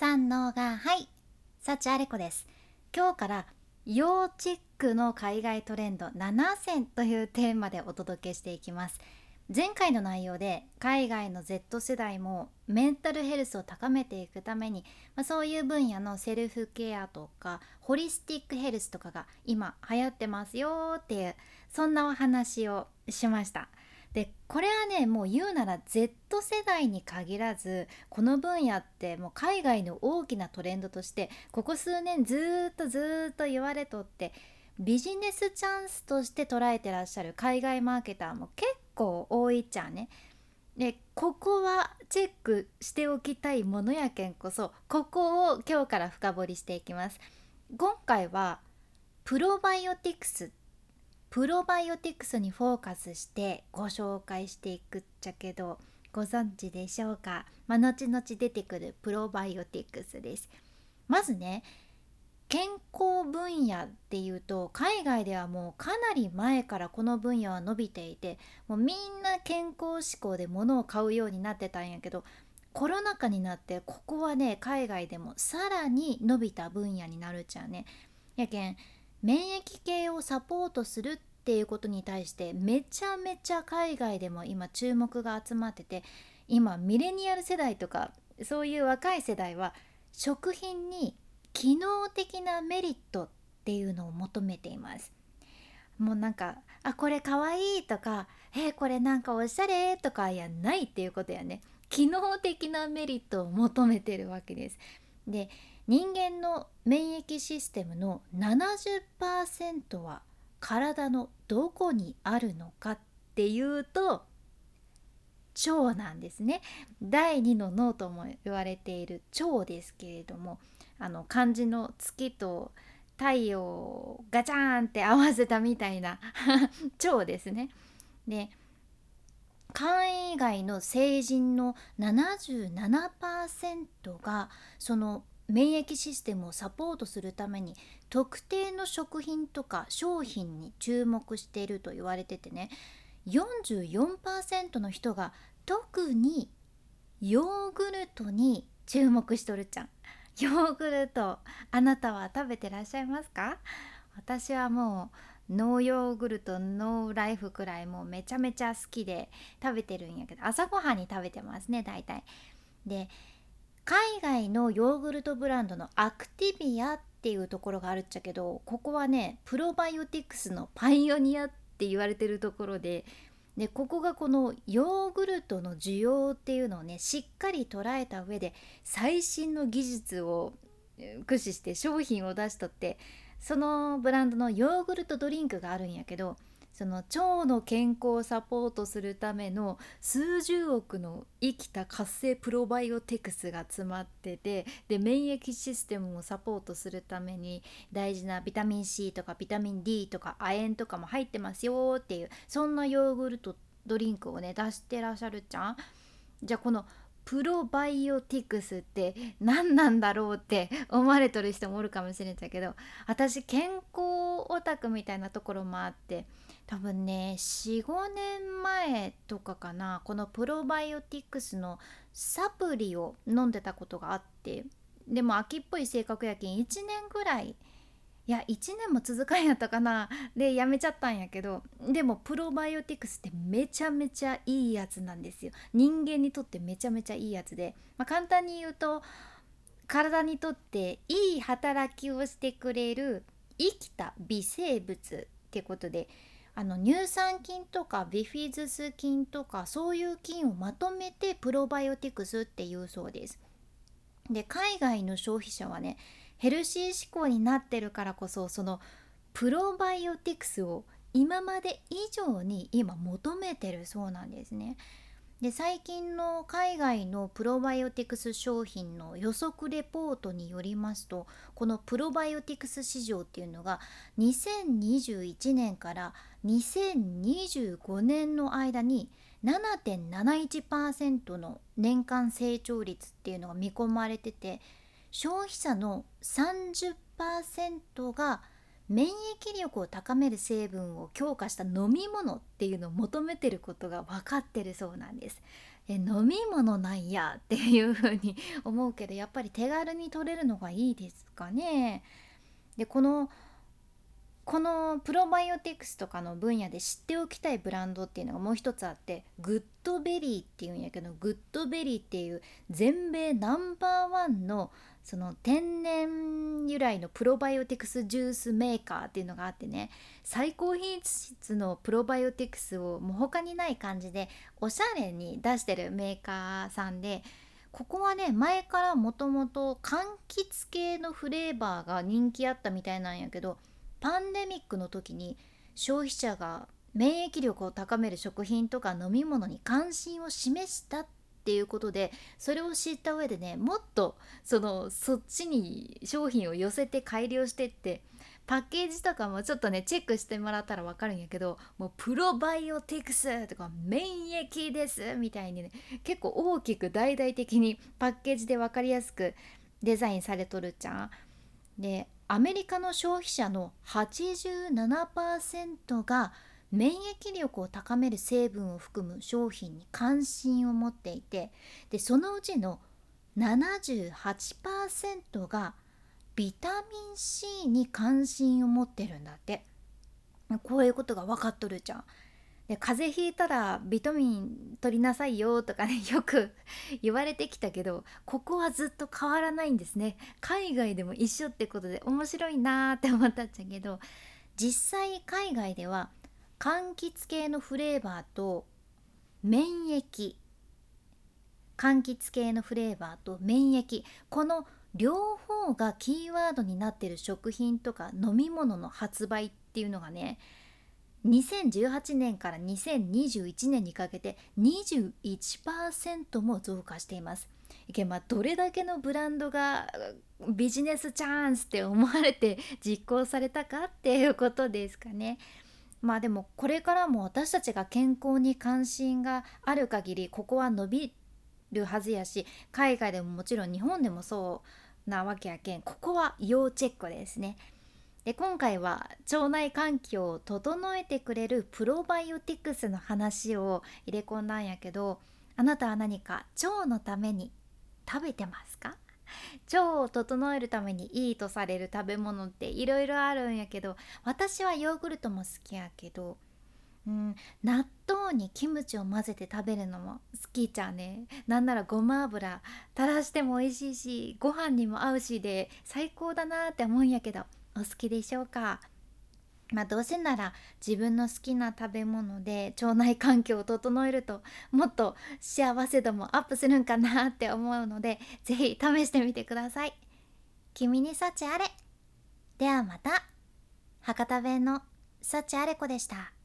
三能がはい。幸あれ子です。今日から要チェックの海外トレンド7選というテーマでお届けしていきます。前回の内容で海外の Z 世代もメンタルヘルスを高めていくために、まあ、そういう分野のセルフケアとかホリスティックヘルスとかが今流行ってますよっていうそんなお話をしました。でこれはねもう言うなら Z 世代に限らずこの分野ってもう海外の大きなトレンドとしてここ数年ずっとずっと言われとってビジネスチャンスとして捉えてらっしゃる海外マーケターも結構多いっちゃうね。でここはチェックしておきたいものやけんこそここを今日から深掘りしていきます。今回はプロバイオティクスプロバイオティクスにフォーカスしてご紹介していくっちゃけどご存知でしょうか、まあ、後々出てくるプロバイオティクスです。まずね健康分野っていうと海外ではもうかなり前からこの分野は伸びていてもうみんな健康志向で物を買うようになってたんやけどコロナ禍になってここはね海外でもさらに伸びた分野になるっちゃね。やけん免疫系をサポートするっていうことに対してめちゃめちゃ海外でも今注目が集まってて今ミレニアル世代とかそういう若い世代は食品に機能的なメリットっていうのを求めています。もうなんか「あこれかわいい」とか「えこれなんかおしゃれ」とかやないっていうことやね。機能的なメリットを求めてるわけです。で人間の免疫システムの70%は体のどこにあるのかっていうと腸なんですね第2の脳とも言われている腸ですけれどもあの漢字の月と太陽をガチャーンって合わせたみたいな 腸ですね。で肝炎以外の成人の77%がその免疫システムをサポートするために特定の食品とか商品に注目していると言われててね44%の人が特にヨーグルトに注目しとるちゃん。ヨーグルトあなたは食べてらっしゃいますか？私はもうノーヨーグルトノーライフくらいもうめちゃめちゃ好きで食べてるんやけど朝ごはんに食べてますね大体。で海外のヨーグルトブランドのアクティビアっていうところがあるっちゃけどここはねプロバイオティクスのパイオニアって言われてるところででここがこのヨーグルトの需要っていうのをねしっかり捉えた上で最新の技術を駆使して商品を出しとってそのブランドのヨーグルトドリンクがあるんやけどその腸の健康をサポートするための数十億の生きた活性プロバイオテクスが詰まっててで免疫システムをサポートするために大事なビタミン C とかビタミン D とか亜鉛とかも入ってますよっていうそんなヨーグルトドリンクをね出してらっしゃるじゃん。じゃあこのプロバイオティクスって何なんだろうって思われとる人もおるかもしれんけど私健康オタクみたいなところもあって多分ね45年前とかかなこのプロバイオティクスのサプリを飲んでたことがあってでも秋っぽい性格やけん1年ぐらいいや1年も続かんやったかな。でやめちゃったんやけど。でもプロバイオティクスってめちゃめちゃいいやつなんですよ。人間にとってめちゃめちゃいいやつで、まあ、簡単に言うと体にとっていい働きをしてくれる生きた微生物ってことであの乳酸菌とかビフィズス菌とかそういう菌をまとめてプロバイオティクスっていうそうです。で海外の消費者はねヘルシー志向になってるからこそそのプロバイオティクスを今まで以上に今求めてるそうなんですね。で最近の海外のプロバイオティクス商品の予測レポートによりますとこのプロバイオティクス市場っていうのが2021年から2025年の間に7.71%の年間成長率っていうのが見込まれてて消費者の30%が免疫力を高める成分を強化した飲み物っていうのを求めてることが分かってるそうなんです。え飲み物なんやっていう風に思うけどやっぱり手軽に取れるのがいいですかね？でこのこのプロバイオティクスとかの分野で知っておきたいブランドっていうのがもう一つあってグッドベリーっていうんやけどグッドベリーっていう全米ナンバーワンのその天然由来のプロバイオティクスジュースメーカーっていうのがあってね最高品質のプロバイオティクスをもう他にない感じでおしゃれに出してるメーカーさんでここはね前からもともと柑橘系のフレーバーが人気あったみたいなんやけどパンデミックの時に消費者が免疫力を高める食品とか飲み物に関心を示したっていうことでそれを知った上でねもっとそのそっちに商品を寄せて改良してってパッケージとかもちょっとねチェックしてもらったら分かるんやけどもうプロバイオティクスとか免疫ですみたいにね結構大きく大々的にパッケージで分かりやすくデザインされとるじゃん。でアメリカの消費者の87%が免疫力を高める成分を含む商品に関心を持っていてでそのうちの78%がビタミン C に関心を持ってるんだってこういうことが分かっとるじゃん。で風邪ひいたらビタミン取りなさいよとかね よく言われてきたけどここはずっと変わらないんですね海外でも一緒ってことで面白いなーって思ったっちゃけど実際海外では柑橘系のフレーバーと免疫柑橘系のフレーバーと免疫この両方がキーワードになってる食品とか飲み物の発売っていうのがね2018年から2021年にかけて21%も増加しています。けまあ、どれだけのブランドがビジネスチャンスって思われて実行されたかっていうことですかね。まあでもこれからも私たちが健康に関心がある限りここは伸びるはずやし海外でももちろん日本でもそうなわけやけんここは要チェックですね。で今回は腸内環境を整えてくれるプロバイオティクスの話を入れ込んだんやけどあなたは何か腸のために食べてますか？腸を整えるためにいいとされる食べ物っていろいろあるんやけど私はヨーグルトも好きやけど、うん、納豆にキムチを混ぜて食べるのも好きじゃね。なんならごま油垂らしても美味しいしご飯にも合うしで最高だなって思うんやけどお好きでしょうか？まあどうせなら自分の好きな食べ物で腸内環境を整えるともっと幸せ度もアップするんかなって思うので 是非試してみてください。君に幸あれではまた博多弁の幸あれ子でした。